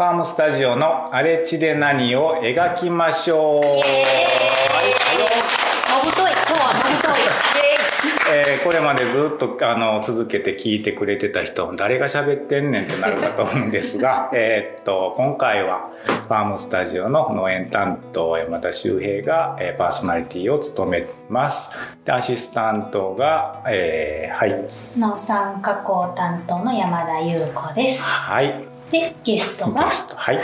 ファームスタジオの荒れ地で何を描きましょう。はい、まぶとい、今日はまぶとい。えーこれまでずっとあの続けて聞いてくれてた人誰が喋ってんねんってなるかと思うんですが えーっと今回はファームスタジオの農園担当山田修平が、えーパーソナリティを務めますでアシスタントが、えーはい農産加工担当の山田優子です。はいで、ゲストが、ゲストはい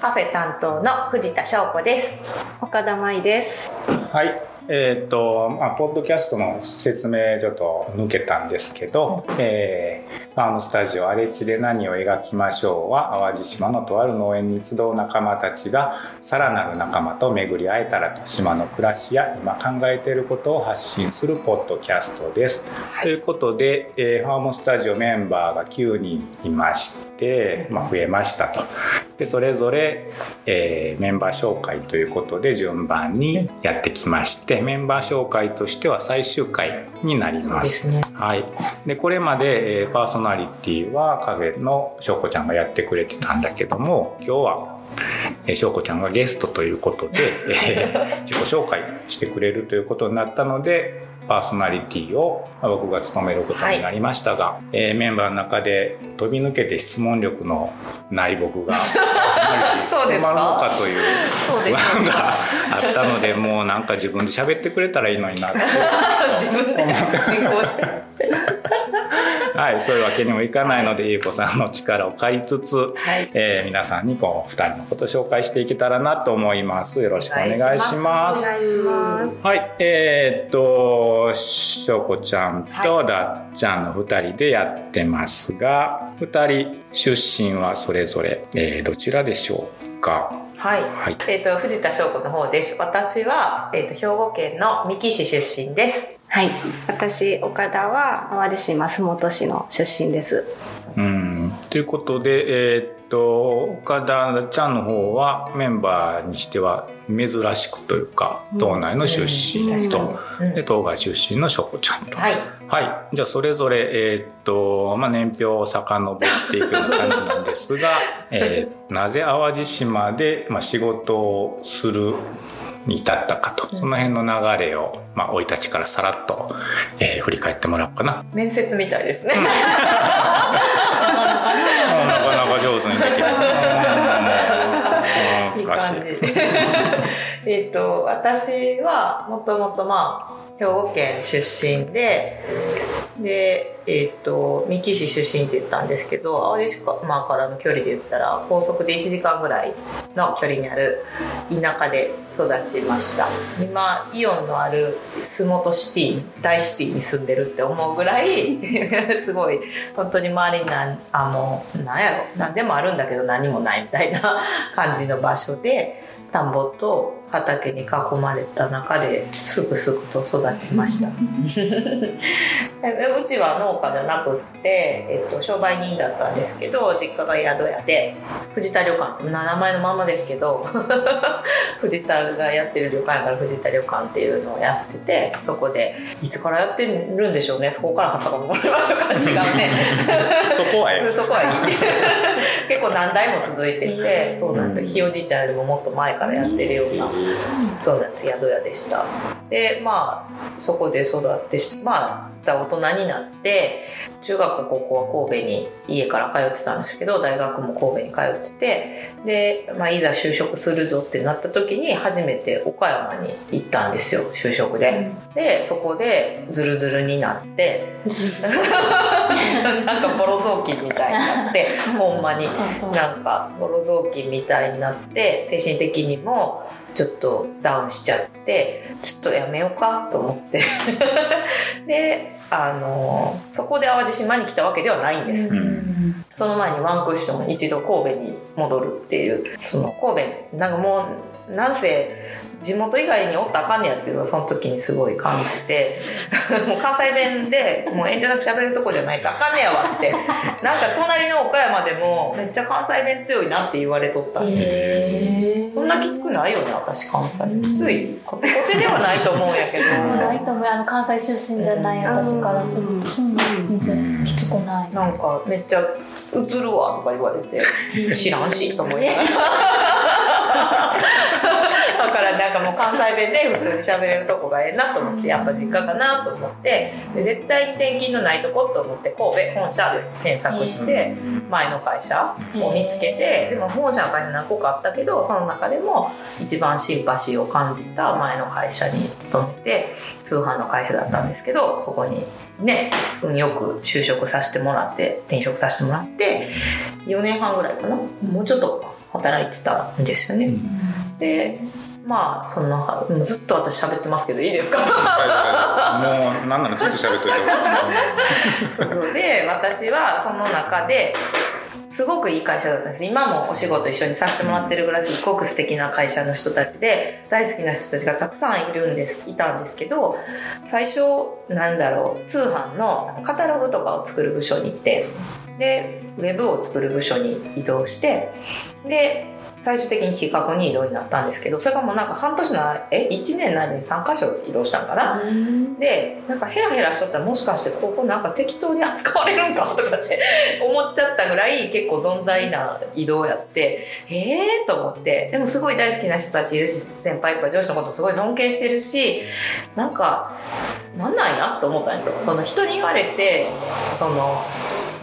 カフェ担当の藤田翔子です。岡田舞です。はい。えーっと、まあ、ポッドキャストの説明ちょっと抜けたんですけど、えーファームスタジオ荒れ地で何を描きましょうは、淡路島のとある農園に集う仲間たちが、さらなる仲間と巡り会えたらと、島の暮らしや今考えていることを発信するポッドキャストです。ということで、えーファームスタジオメンバーが9人いまして、まあ、増えましたと。でそれぞれ、えーメンバー紹介ということで順番にやってきましてメンバー紹介としては最終回になります。ね。はい、でこれまで、えーパーソナリティは影の翔子ちゃんがやってくれてたんだけども今日はえー翔子ちゃんがゲストということで、えー 自己紹介してくれるということになったのでパーソナリティをまあ僕が務めることになりましたが、えーメンバーの中で飛び抜けて質問力のない僕がそうですか務まるのかという不安があったのでもうなんか自分で喋ってくれたらいいのになって。自分で進行して。はい、そういうわけにもいかないので、ゆうこさんの力を借りつつ、はい。えー皆さんにこう、二人のことを紹介していけたらなと思います。よろしくお願いします。お願いします。はい、えーっと、しょうこちゃんとだっちゃんの二人でやってますが、二人出身はそれぞれ、えーどちらでしょうか？はい。はい。えっ、と、藤田翔子の方です。私は、えっ、と、兵庫県の三木市出身です。はい。私、岡田は淡路島洲本市の出身です。うん、ということで、えーっと、岡田ちゃんの方はメンバーにしては珍しくというか、道内の出身うんと、うんで、当該出身のしょこちゃんと。はい。はい。じゃあ、それぞれ、えーっと、まあ、年表を遡っていくような感じなんですが、えーなぜ淡路島で、まあ、仕事をするに至ったかと、その辺の流れを、まあ、生い立ちからさらっと、えー振り返ってもらおうかな。面接みたいですね。うん。なかなか上手にできる。難しい。えっと、私はもともとまあ、兵庫県出身で、で、えっと、三木市出身って言ったんですけど、淡路島からの距離で言ったら、高速で1時間ぐらいの距離にある田舎で育ちました。今、イオンのある洲本シティ、大シティに住んでるって思うぐらい、すごい、本当に周りに、あ、もう、なんやろ、何でもあるんだけど何もないみたいな感じの場所で、田んぼと畑に囲まれた中ですぐすぐと育ちました。うちは農家じゃなくって、えっと、商売人だったんですけど実家が宿屋で藤田旅館って名前のままですけど 藤田がやってる旅館やから藤田旅館っていうのをやっててそこでいつからやってるんでしょうねそこから遡りましょうか違うね。そこはええ。そこはいい結構何代も続いててそうなんですよ。ひいおじいちゃんよりももっと前からやってるようなそうなんです。宿屋でした。でまあそこで育ってまあ大人になって中学高校は神戸に家から通ってたんですけど大学も神戸に通っててで、まあ、いざ就職するぞってなった時に初めて岡山に行ったんですよ就職で、でそこでズルズルになって なんかボロ雑巾みたいになってほんまになんかボロ雑巾みたいになって精神的にもちょっとダウンしちゃってちょっとやめようかと思って。であのそこで淡路島に来たわけではないんです、うん。その前にワンクッション一度神戸に戻るっていうその神戸なんかもうなんせ地元以外におったらあかんねやっていうのをその時にすごい感じて もう関西弁でもう遠慮なく喋るとこじゃないとあかんねやわってなんか隣の岡山でもめっちゃ関西弁強いなって言われとったんで、そんなきつくないよね私関西。きついコテコテではないと思うんやけど。ないと思う。あの関西出身じゃない私からするときつくない。なんかめっちゃ「映るわ」とか言われて「知らんし」と思いながらだからなんかもう関西弁で普通に喋れるとこがええなと思ってやっぱ実家かなと思ってで絶対に転勤のないとこと思って神戸本社で検索して前の会社を見つけてでも本社の会社何個かあったけどその中でも一番シンパシーを感じた前の会社に勤めて通販の会社だったんですけどそこにね運よく就職させてもらって転職させてもらって4年半ぐらいかな。もうちょっと働いてたんですよね。でまあそんなもうずっと私喋ってますけどいいですか？もうなんならずっと喋っといてそうそうで私はその中ですごくいい会社だったんです。今もお仕事一緒にさせてもらってるぐらいすごく素敵な会社の人たちで大好きな人たちがたくさんいるんですいたんですけど最初なんだろう通販のカタログとかを作る部署に行ってでウェブを作る部署に移動してで最終的に企画に移動になったんですけどそれがもうなんか半年のえ1年の間に3箇所移動したんかな、でなんかヘラヘラしとったらもしかしてここなんか適当に扱われるんかとかって 思っちゃったぐらい結構存在な移動やってええー、と思って。でもすごい大好きな人たちいるし先輩とか上司のことすごい尊敬してるしなんかなんなんやと思ったんですよ。その人に言われてその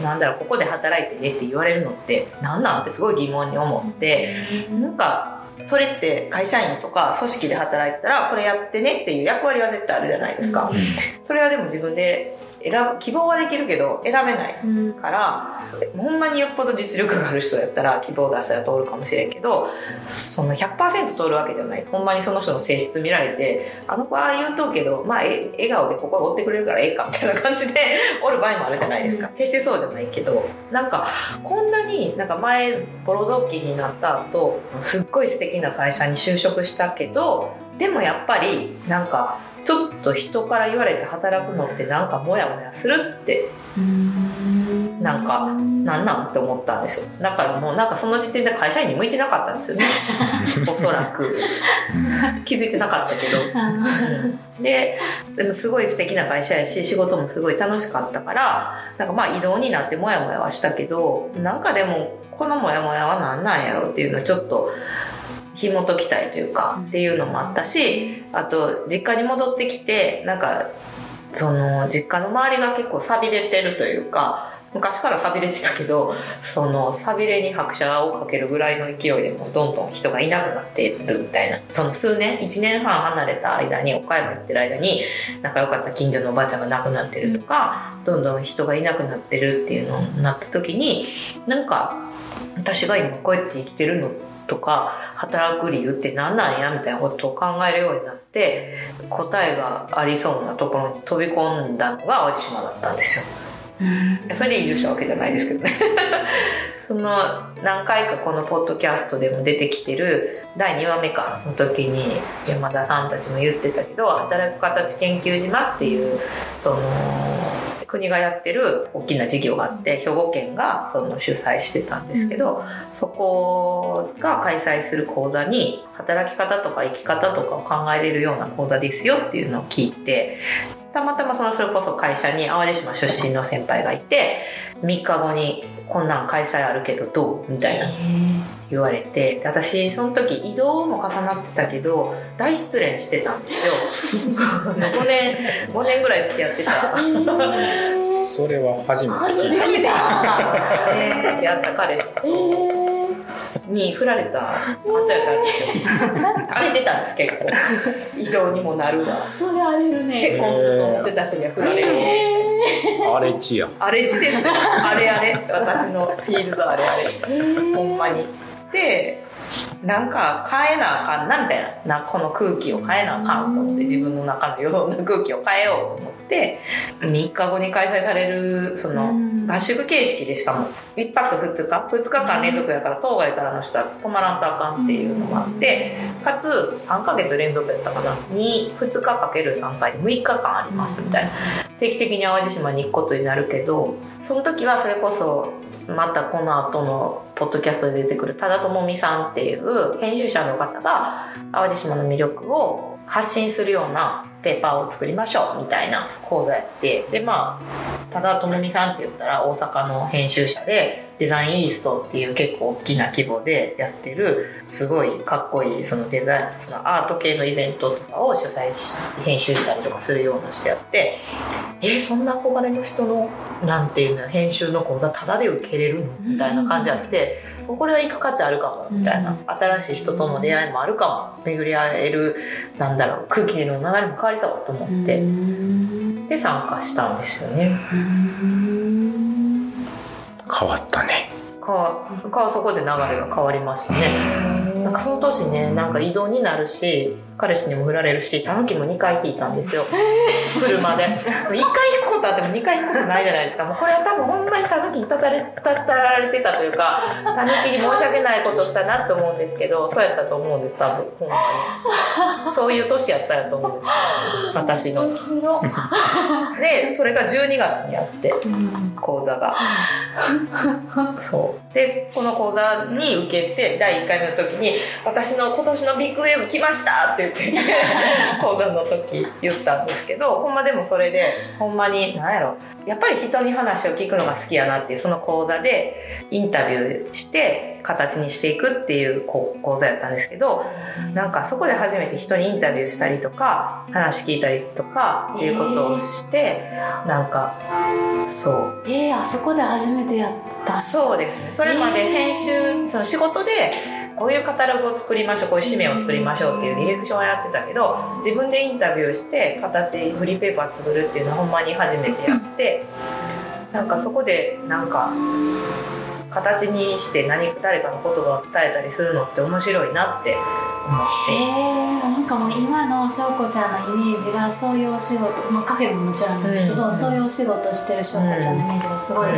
なんだろうここで働いてねって言われるのって何なんってすごい疑問に思ってなんかそれって会社員とか組織で働いてたらこれやってねっていう役割は絶対あるじゃないですか、それはでも自分で選ぶ希望はできるけど選べないから、ほんまによっぽど実力がある人やったら希望出したら通るかもしれんけどその100%通るわけじゃない。ほんまにその人の性質見られてあの子は言うとうけどまあえ笑顔でここは追ってくれるからええかみたいな感じで おる場合もあるじゃないですか。決してそうじゃないけどなんかこんなになんか前ボロ雑巾になった後すっごい素敵な会社に就職したけどでもやっぱりなんかと人から言われて働くのってなんかモヤモヤするってなんかなんなんって思ったんですよ。だからもうなんかその時点で会社員に向いてなかったんですよね。おそらく。気づいてなかったけど。うん。ででもすごい素敵な会社やし仕事もすごい楽しかったからなんかまあ移動になってモヤモヤはしたけどなんかでもこのモヤモヤは何なんやろうっていうのをちょっと紐解きたいというかっていうのもあったしあと実家に戻ってきてなんかその実家の周りが結構寂れてるというか昔から寂れてたけどその寂れに拍車をかけるぐらいの勢いでもうどんどん人がいなくなっているみたいな。その数年1年半離れた間に岡山行ってる間に仲良かった近所のおばあちゃんが亡くなってるとかどんどん人がいなくなってるっていうのになった時になんか私が今こうやって生きてるのとか働く理由って何なんやみたいなことを考えるようになって答えがありそうなところに飛び込んだのが淡路島だったんですよ。それで移住したわけじゃないですけどね その何回かこのポッドキャストでも出てきてる第2話目かの時に山田さんたちも言ってたけど働く形研究島っていうその国がやってる大きな事業があって兵庫県がその主催してたんですけど、そこが開催する講座に働き方とか生き方とかを考えれるような講座ですよっていうのを聞いてたまたまそのそれこそ会社に淡路島出身の先輩がいて3日後に「こんなん開催あるけどどう?」みたいな言われてで私その時移動も重なってたけど大失恋してたんですよ。5年5年ぐらい付き合ってた。それは初めて初めてね付き合った彼氏に振られたあとやったんですよ。荒れてたんです結構。移動にもなるわ。それあれるね。結婚すると思ってた人には振られる荒れ地や。あれ地ですよ。あれあれ。私のフィールドあれあれ。ほんまに。でなんか変えなあかんなみたいな。なこの空気を変えなあかんと思って自分の中の世の空気を変えようと思って3日後に開催されるその合宿形式でしかも1泊2日2日間連続やから当該からの人は泊まらんとあかんっていうのもあってかつ3ヶ月連続やったかなに2日かける3回で6日間ありますみたいな定期的に淡路島に行くことになるけどその時はそれこそまたこの後のポッドキャストで出てくる多田智美さんっていう編集者の方が淡路島の魅力を発信するようなペーパーを作りましょうみたいな講座やって。でまあ多田智美さんって言ったら大阪の編集者でデザインイーストっていう結構大きな規模でやってるすごいかっこいいそのデザインそのアート系のイベントとかを主催し編集したりとかするような人やって。えーそんな憧れの人のなんていうの編集の講座タダで受けれるの？みたいな感じあって。これは行く価値あるかもみたいな。新しい人との出会いもあるかも。巡り会えるなんだろう空気の流れも変わりそうと思って。で参加したんですよね。変わったね。かかそこで流れが変わりましたね。なんかその年ねなんか移動になるし彼氏にも振られるしタヌキも2回引いたんですよ。車で。1回引くことあっても2回引くことないじゃないですか。もうこれは多分ほんまにタヌキにたたれたたられてたというかタヌキに申し訳ないことしたなと思うんですけどそうやったと思うんです多分ほんまに。そういう年やったんやと思うんです。私の。でそれが12月にあって講座が。そう。でこの講座に受けて第1回目の時に「私の今年のビッグウェーブ来ました!」って言ってて 講座の時言ったんですけどほんまでもそれでほんまに何やろ。やっぱり人に話を聞くのが好きやなっていうその講座でインタビューして形にしていくっていう講座やったんですけどなんかそこで初めて人にインタビューしたりとか話聞いたりとかっていうことをしてなんかそう。えー、あそこで初めてやった。そうですね。それまで編集、その仕事でこういうカタログを作りましょうこういう紙面を作りましょうっていうディレクションをやってたけど自分でインタビューして形フリーペーパー作るっていうのはほんまに初めてやってなんかそこでなんか形にして何誰かの言葉を伝えたりするのって面白いなって思って。えー、なんかもう今の翔子ちゃんのイメージがそういうお仕事、まあ、カフェももちろんだけど、うん。そういうお仕事してる翔子ちゃんのイメージがすごい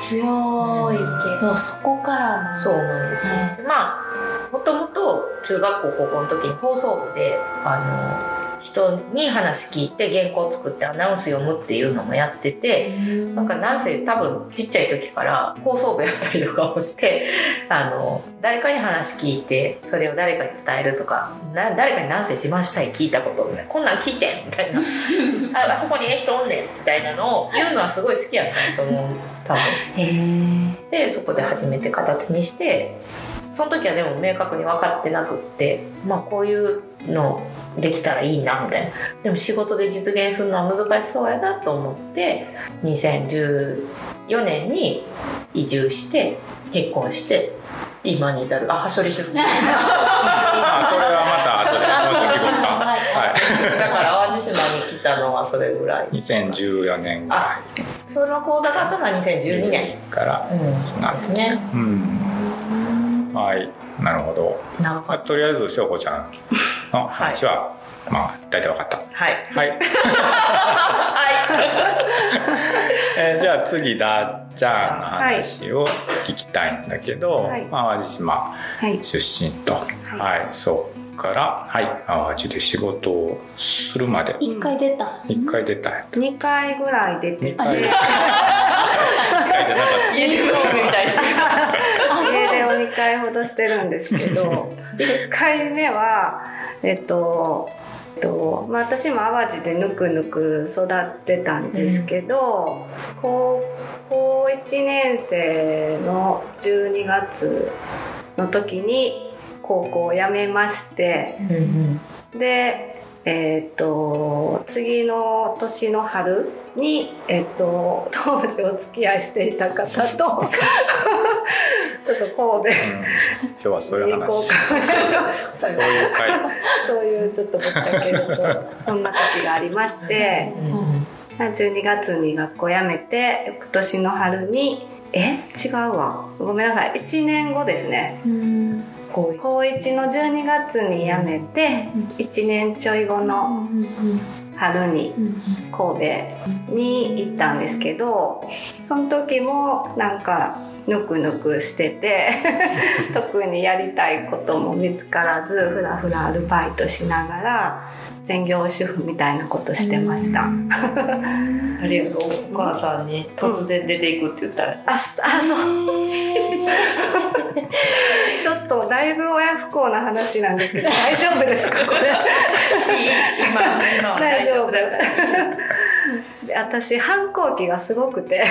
強いけど、そこからなんだそうなんですよ、ねまあもともと中学校高校の時に放送部であの人に話聞いて原稿作ってアナウンス読むっていうのもやっててなんかなんせ多分ちっちゃい時から放送部やったりとかもして あの誰かに話聞いてそれを誰かに伝えるとかな誰かに何せ自慢したい聞いたことみたいなこんなん聞いてんみたいな。ああそこにええ人おんねんみたいなのを言うのはすごい好きやったと思う多分。でそこで初めて形にしてその時はでも明確に分かってなくってまあこういうのできたらいいなみたいな。でも仕事で実現するのは難しそうやなと思って2014年に移住して結婚して今に至る。あはしょりしだか あそれはまた後であそうもうちょっと聞こうか。はい。はら淡路島に来たのはそれぐらい。い2014年。ぐらその講座があったのは2012い年、から。うん、なんですね。うんはい。なるほど。とりあえず翔子ちゃんの 話は、まあ大体分かった。たはい。はい、えーじゃあ次だっちゃんの話を聞きたいんだけど、はい。まあ淡路島はい。出身と。はい、そっからはい。淡路で仕事をするまで。一回出た。一回出た。んやった2回ぐらい出て。て二回。一回じゃなかっ 家でブログみたいな家出を2回ほどしてるんですけど 1回目はえっとえっとまあ、私も淡路でぬくぬく育ってたんですけど、高校1年生の12月の時に高校を辞めましてでえっと次の年の春に、えっと当時お付き合いしていた方と ちょっと神戸た、うん、今日はそういう話。そういう回そういうちょっとぶっちゃけるとそんな時がありまして12月に学校辞めて翌年の春にえ？違うわ。ごめんなさい。1年後ですね。うん高1の12月に辞めて1年ちょい後の春に神戸に行ったんですけどその時もなんかぬくぬくしてて 特にやりたいことも見つからずふらふらアルバイトしながら専業主婦みたいなことしてました。ありがとうお母さんに突然出ていくって言ったら、あ、すあ、そう。ちょっとだいぶ親不幸な話なんですけど、大丈夫ですかこれ？今大丈夫だ私反抗期がすごくて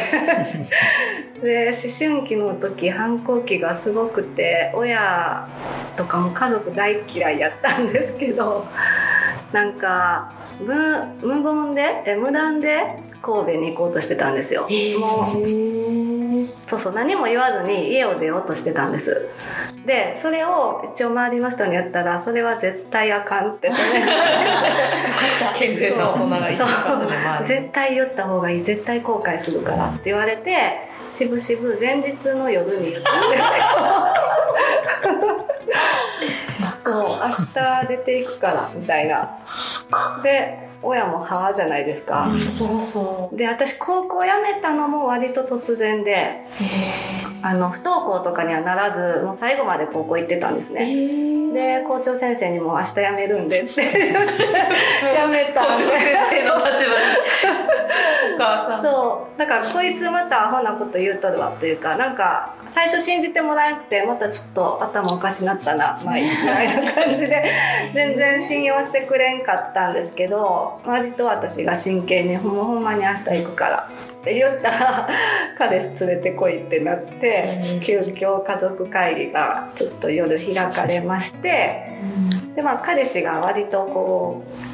で思春期の時反抗期がすごくて親とかも家族大嫌いやったんですけどなんか無無言でえ無断で神戸に行こうとしてたんですよ。もうそうそう何も言わずに家を出ようとしてたんです。でそれを一応周りの人に言ったらそれは絶対あかんって。ね健全な大人がいるからね周り絶対言った方がいい。絶対後悔するからって言われてしぶしぶ前日の夜に言ったんですよ 日出ていくからみたいな。で親も「はあ」じゃないですか、そろそで私高校辞めたのも割と突然であの不登校とかにはならずもう最後まで高校行ってたんですね、で校長先生にも「明日辞めるんで」って。辞めた。校長先生の立場に。お母さん。そう。だからこいつまたアホなこと言うとるわというかなんか最初信じてもらえなくてまたちょっと頭おかしなったなまあいいみたいな感じで 全然信用してくれんかったんですけど割と私が真剣に「もうほんまに明日行くから」って言ったら彼氏連れてこいってなって急遽家族会議がちょっと夜開かれましてでまあ彼氏が割とこう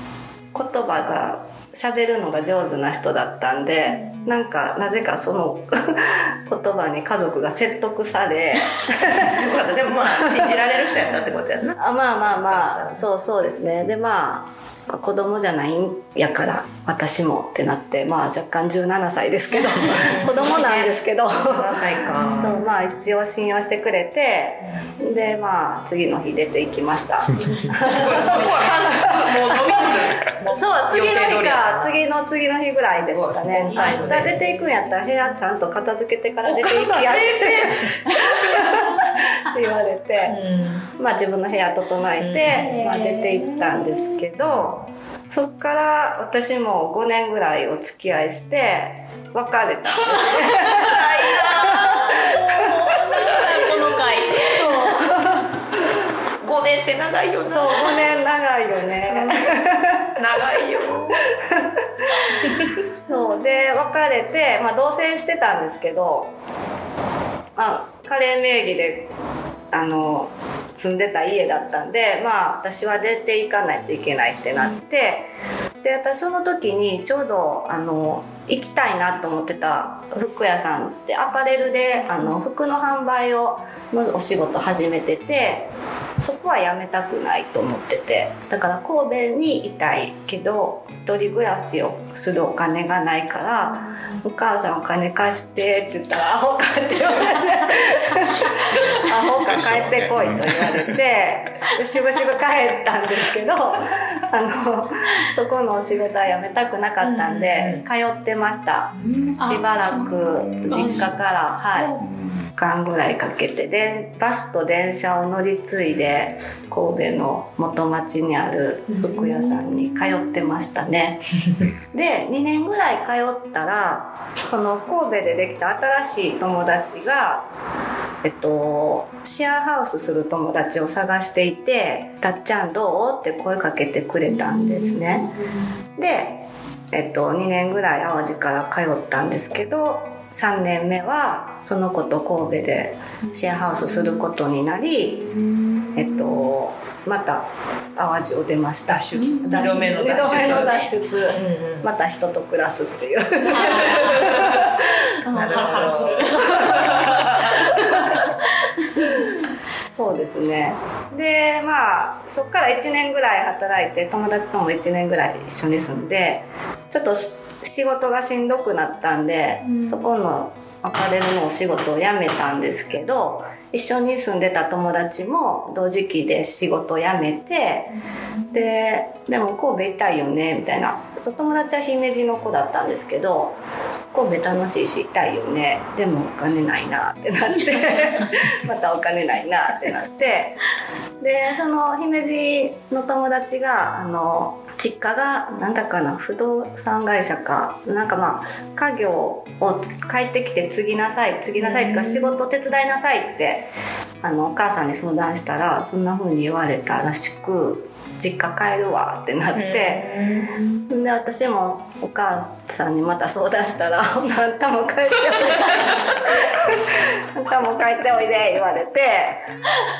言葉が喋るのが上手な人だったんでなんかなぜかその 言葉に家族が説得されでもまあ信じられる人やったってことやんな。あまあまあまあそうそうですね。でまあ子供じゃないんやから私もってなってまあ若干17歳ですけど 子供なんですけど。そう7歳か。まあ一応信用してくれてでまあ次の日出て行きました。そう次の日か次の次の日ぐらいでしたね。すごい。はい、出ていくんやったら部屋ちゃんと片付けてから出ていきやって。冷って言われて、うん。まあ、自分の部屋整えて、うん。まあ、出て行ったんですけどそっから私も5年ぐらいお付き合いして別れたんですねこの回5年って長いよな。そう5年長いよね。長いよ。そう。で別れて、まあ、同棲してたんですけど、まあ、彼名義であの住んでた家だったんでまあ私は出ていかないといけないってなってで私その時にちょうどあの行きたいなと思ってた服屋さんってアパレルであの服の販売をのお仕事始めててそこは辞めたくないと思っててだから神戸にいたいけど一人暮らしをするお金がないから「お母さんお金貸して」って言ったら「アホか」って言われて「アホか帰ってこい」と言われてでしぶしぶ帰ったんですけどあのそこのお仕事は辞めたくなかったんで通ってました。しばらく実家からはい。間ぐらいかけてでバスと電車を乗り継いで神戸の元町にある服屋さんに通ってましたね。で2年ぐらい通ったらその神戸でできた新しい友達がえっと、シェアハウスする友達を探していて「たっちゃんどう?」って声かけてくれたんですね。で、えっと、2年ぐらい淡路から通ったんですけど3年目はその子と神戸でシェアハウスすることになり、えっと、また淡路を出ました。脱出脱出二度目の脱出。二度目の脱出。また人と暮らすっていう。そうですね。でまあそっから1年ぐらい働いて友達とも1年ぐらい一緒に住んでちょっとし仕事がしんどくなったんで、うん。そこのアパレルのお仕事を辞めたんですけど一緒に住んでた友達も同時期で仕事を辞めてででも神戸行きたいよねみたいな。友達は姫路の子だったんですけど神戸楽しいし行きたいよね。でもお金ないなってなって。またお金ないなってなって。でその姫路の友達があの実家がなんだかな不動産会社か。なんかまあ家業を帰ってきて継ぎなさい継ぎなさいっていうか仕事手伝いなさいってあのお母さんに相談したらそんな風に言われたらしく実家帰るわってなって、で私もお母さんにまた相談したら「あんたも帰っておいであんたも帰っておいで」言われて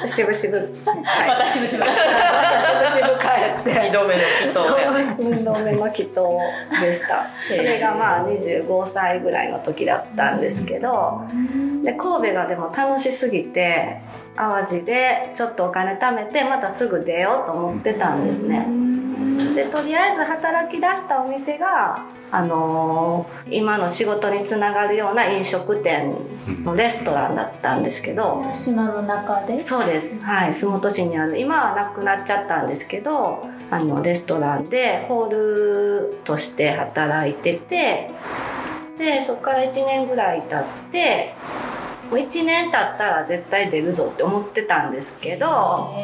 しぶしぶ帰って。またしぶしぶ。またしぶしぶ帰って。2度目の祈祷2度目の祈祷でした。それがまあ25歳ぐらいの時だったんですけどで神戸がでも楽しすぎて淡路でちょっとお金貯めてまたすぐ出ようと思ってたんですね。でとりあえず働き出したお店が、あのー、今の仕事につながるような飲食店のレストランだったんですけど。島の中で？そうです。はい。洲本市にある。今はなくなっちゃったんですけどあのレストランでホールとして働いててでそこから1年ぐらい経って1年経ったら絶対出るぞって思ってたんですけど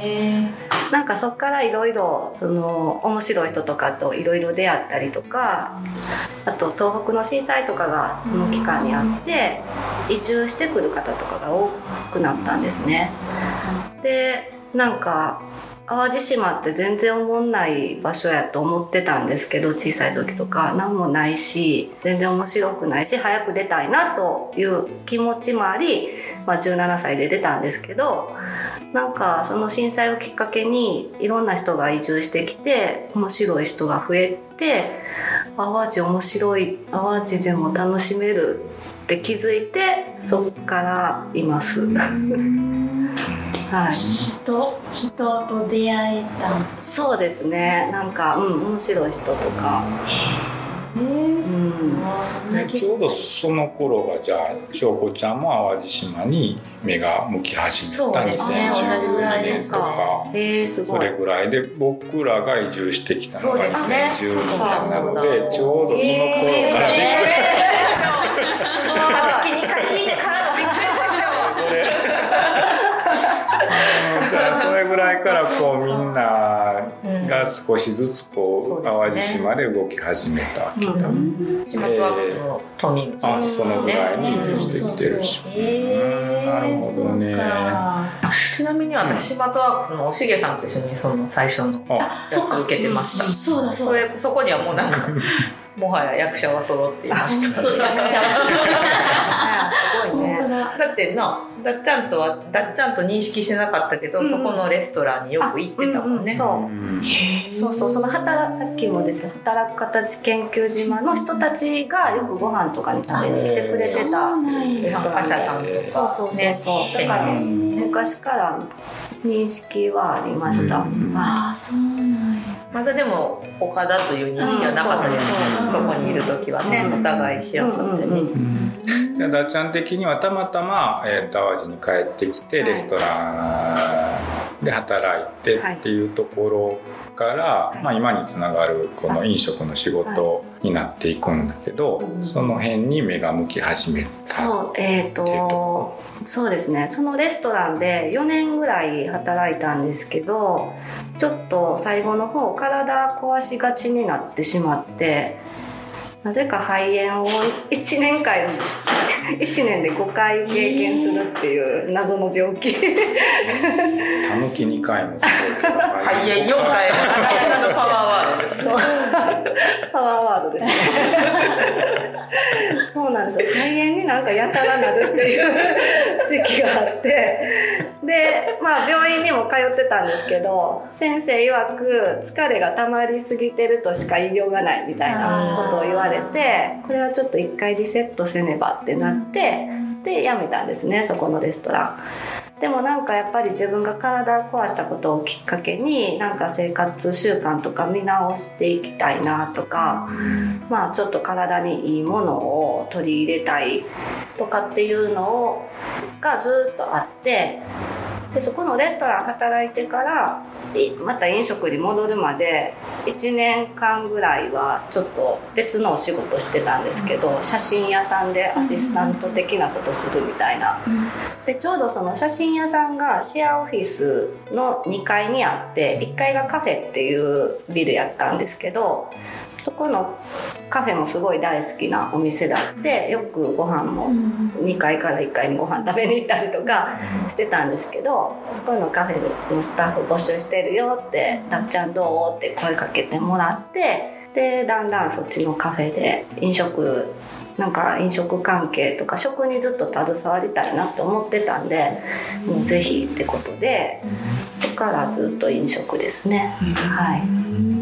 なんかそっからいろいろその面白い人とかといろいろ出会ったりとかあと東北の震災とかがその期間にあって移住してくる方とかが多くなったんですね。でなんか淡路島って全然思んない場所やと思ってたんですけど小さい時とか何もないし全然面白くないし早く出たいなという気持ちもあり、まあ、17歳で出たんですけどなんかその震災をきっかけにいろんな人が移住してきて面白い人が増えて淡路面白い淡路でも楽しめるって気づいてそっからいます。はい、人人と出会えた。そうですね。なんかうん面白い人とか。えーうん、ちょうどその頃がじゃあ翔子ちゃんも淡路島に目が向き始めた、ね、2012年とかえー、すそれぐらいで僕らが移住してきたのが2012年なのでちょうどその頃からで、えーぐらいからこうみんなが少しずつこう淡路島で動き始めたわけだ。島ワークスのトミーあそのぐらいに移してきてるし。なるほどね。ちなみに私島とワークスのおしげさんと一緒にその最初のやつ受けてました。そうだそうだ。そこにはもうなんか もはや役者は揃っていました。役者。すごいね。だってな、だっちゃんとは、だっちゃんと認識してなかったけど、うん、そこのレストランによく行ってたもんね。うんうん、そう。そうそう、その働、さっきも出た働く形研究島の人たちがよくご飯とかに食べに来てくれてたレストランさんとか。そうそうそうそう。ね、だから、昔から認識はありました。ああ、そうなんや。まだでも岡田という認識はなかったです、うん、そこにいる時はね、お互い知らなかったね。でだっちゃん的にはたまたま、えー、と淡路に帰ってきて、レストランで働いてっていうところから、はい、まあ、今につながるこの飲食の仕事になっていくんだけど、はい、その辺に目が向き始めたそうえっ、ー、とそうですね。そのレストランで4年ぐらい働いたんですけどちょっと最後の方体壊しがちになってしまってなぜか肺炎を1年間1年で5回経験するっていう謎の病気。たぬき2回もす。ごいけど肺炎4回もなかなかのパワーワードです。ねパワーワードですね。そうなんですよ。肺炎になんかやたらなるっていう時期があってでまあ病院にも通ってたんですけど先生曰く疲れが溜まりすぎてるとしか言いようがないみたいなことを言われてこれはちょっと一回リセットせねばってなってで辞めたんですねそこのレストラン。でもなんかやっぱり自分が体を壊したことをきっかけになんか生活習慣とか見直していきたいなとか、まあちょっと体にいいものを取り入れたいとかっていうのをがずっとあってでそこのレストラン働いてからまた飲食に戻るまで1年間ぐらいはちょっと別のお仕事してたんですけど写真屋さんでアシスタント的なことするみたいな。でちょうどその写真屋さんがシェアオフィスの2階にあって1階がカフェっていうビルやったんですけどそこのカフェもすごい大好きなお店だってよくご飯も2階から1階にご飯食べに行ったりとかしてたんですけどそこのカフェのスタッフ募集してるよって「たっちゃんどう?」って声かけてもらってでだんだんそっちのカフェで飲食なんか飲食関係とか食にずっと携わりたいなって思ってたんでもうぜひってことでそこからずっと飲食ですね。はい